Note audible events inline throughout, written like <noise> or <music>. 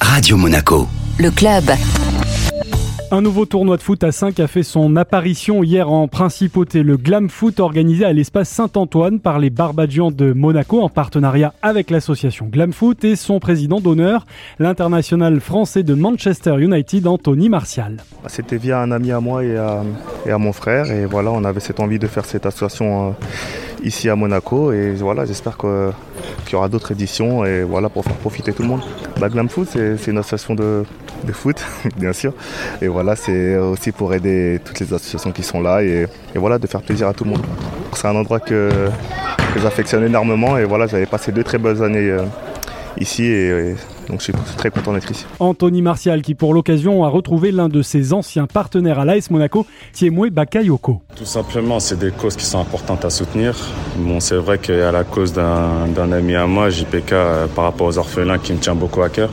Radio Monaco. Le club. Un nouveau tournoi de foot à 5 a fait son apparition hier en principauté. Le Glam Foot organisé à l'espace Saint-Antoine par les Barbadians de Monaco en partenariat avec l'association Glam Foot et son président d'honneur, l'international français de Manchester United, Anthony Martial. C'était via un ami à moi et à, mon frère et voilà, on avait cette envie de faire cette association euh, ici à Monaco et voilà, j'espère qu'il y aura d'autres éditions et voilà pour faire profiter tout le monde. Bah, Glam c'est une association de, de foot, <laughs> bien sûr. Et voilà, c'est aussi pour aider toutes les associations qui sont là et, voilà, de faire plaisir à tout le monde. C'est un endroit que, j'affectionne énormément et voilà, j'avais passé deux très bonnes années euh, ici et donc je suis très content d'être ici. Anthony Martial qui pour l'occasion a retrouvé l'un de ses anciens partenaires à l'AS Monaco, Thiemoué Bakayoko. Tout simplement, c'est des causes qui sont importantes à soutenir. Bon, c'est vrai qu'il y a la cause d'un ami à moi, JPK, euh, par rapport aux orphelins qui me tient beaucoup à cœur.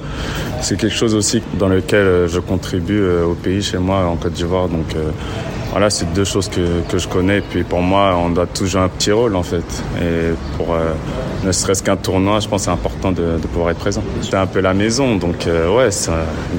C'est quelque chose aussi dans lequel euh, je contribue euh, au pays chez moi en Côte d'Ivoire. Donc voilà, c'est deux choses que, que, je connais. Puis pour moi, on doit toujours jouer un petit rôle en fait. Et pour ne serait-ce qu'un tournoi, je pense que c'est important de, de, pouvoir être présent. C'était un peu la maison, donc euh, ouais,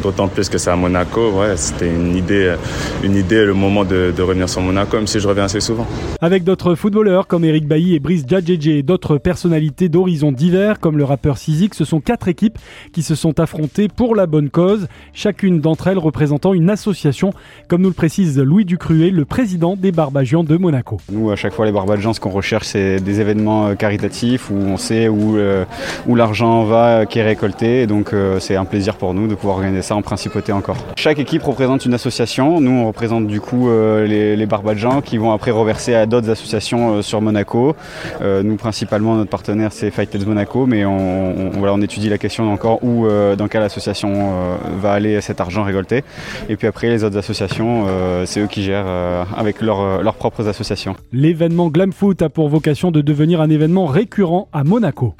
d'autant plus que c'est à Monaco. Ouais, c'était une idée, une idée, le moment de, de, revenir sur Monaco, même si je reviens assez souvent. Avec d'autres footballeurs comme Eric Bailly et Brice Djadjedje et d'autres personnalités d'horizons divers comme le rappeur Sizik, ce sont quatre équipes qui se sont affrontées pour la bonne cause, chacune d'entre elles représentant une association, comme nous le précise Louis Ducruet, le président des Barbagians de Monaco. Nous, à chaque fois, les Barbagians, ce qu'on recherche, c'est des événements euh, caritatifs où on sait où, euh, où l'argent va qui est récolté. Donc euh, c'est un plaisir pour nous de pouvoir organiser ça en principauté encore. Chaque équipe représente une association. Nous on représente du coup euh, les, les Barbadjans qui vont après reverser à d'autres associations sur Monaco. nous principalement notre partenaire c'est Fighted Monaco, mais on, voilà, on étudie la question encore où dans quelle association va aller cet argent récolté. Et puis après les autres associations, c'est eux qui gèrent avec leurs propres associations. L'événement Glam Foot a pour vocation de devenir un événement récurrent à Monaco.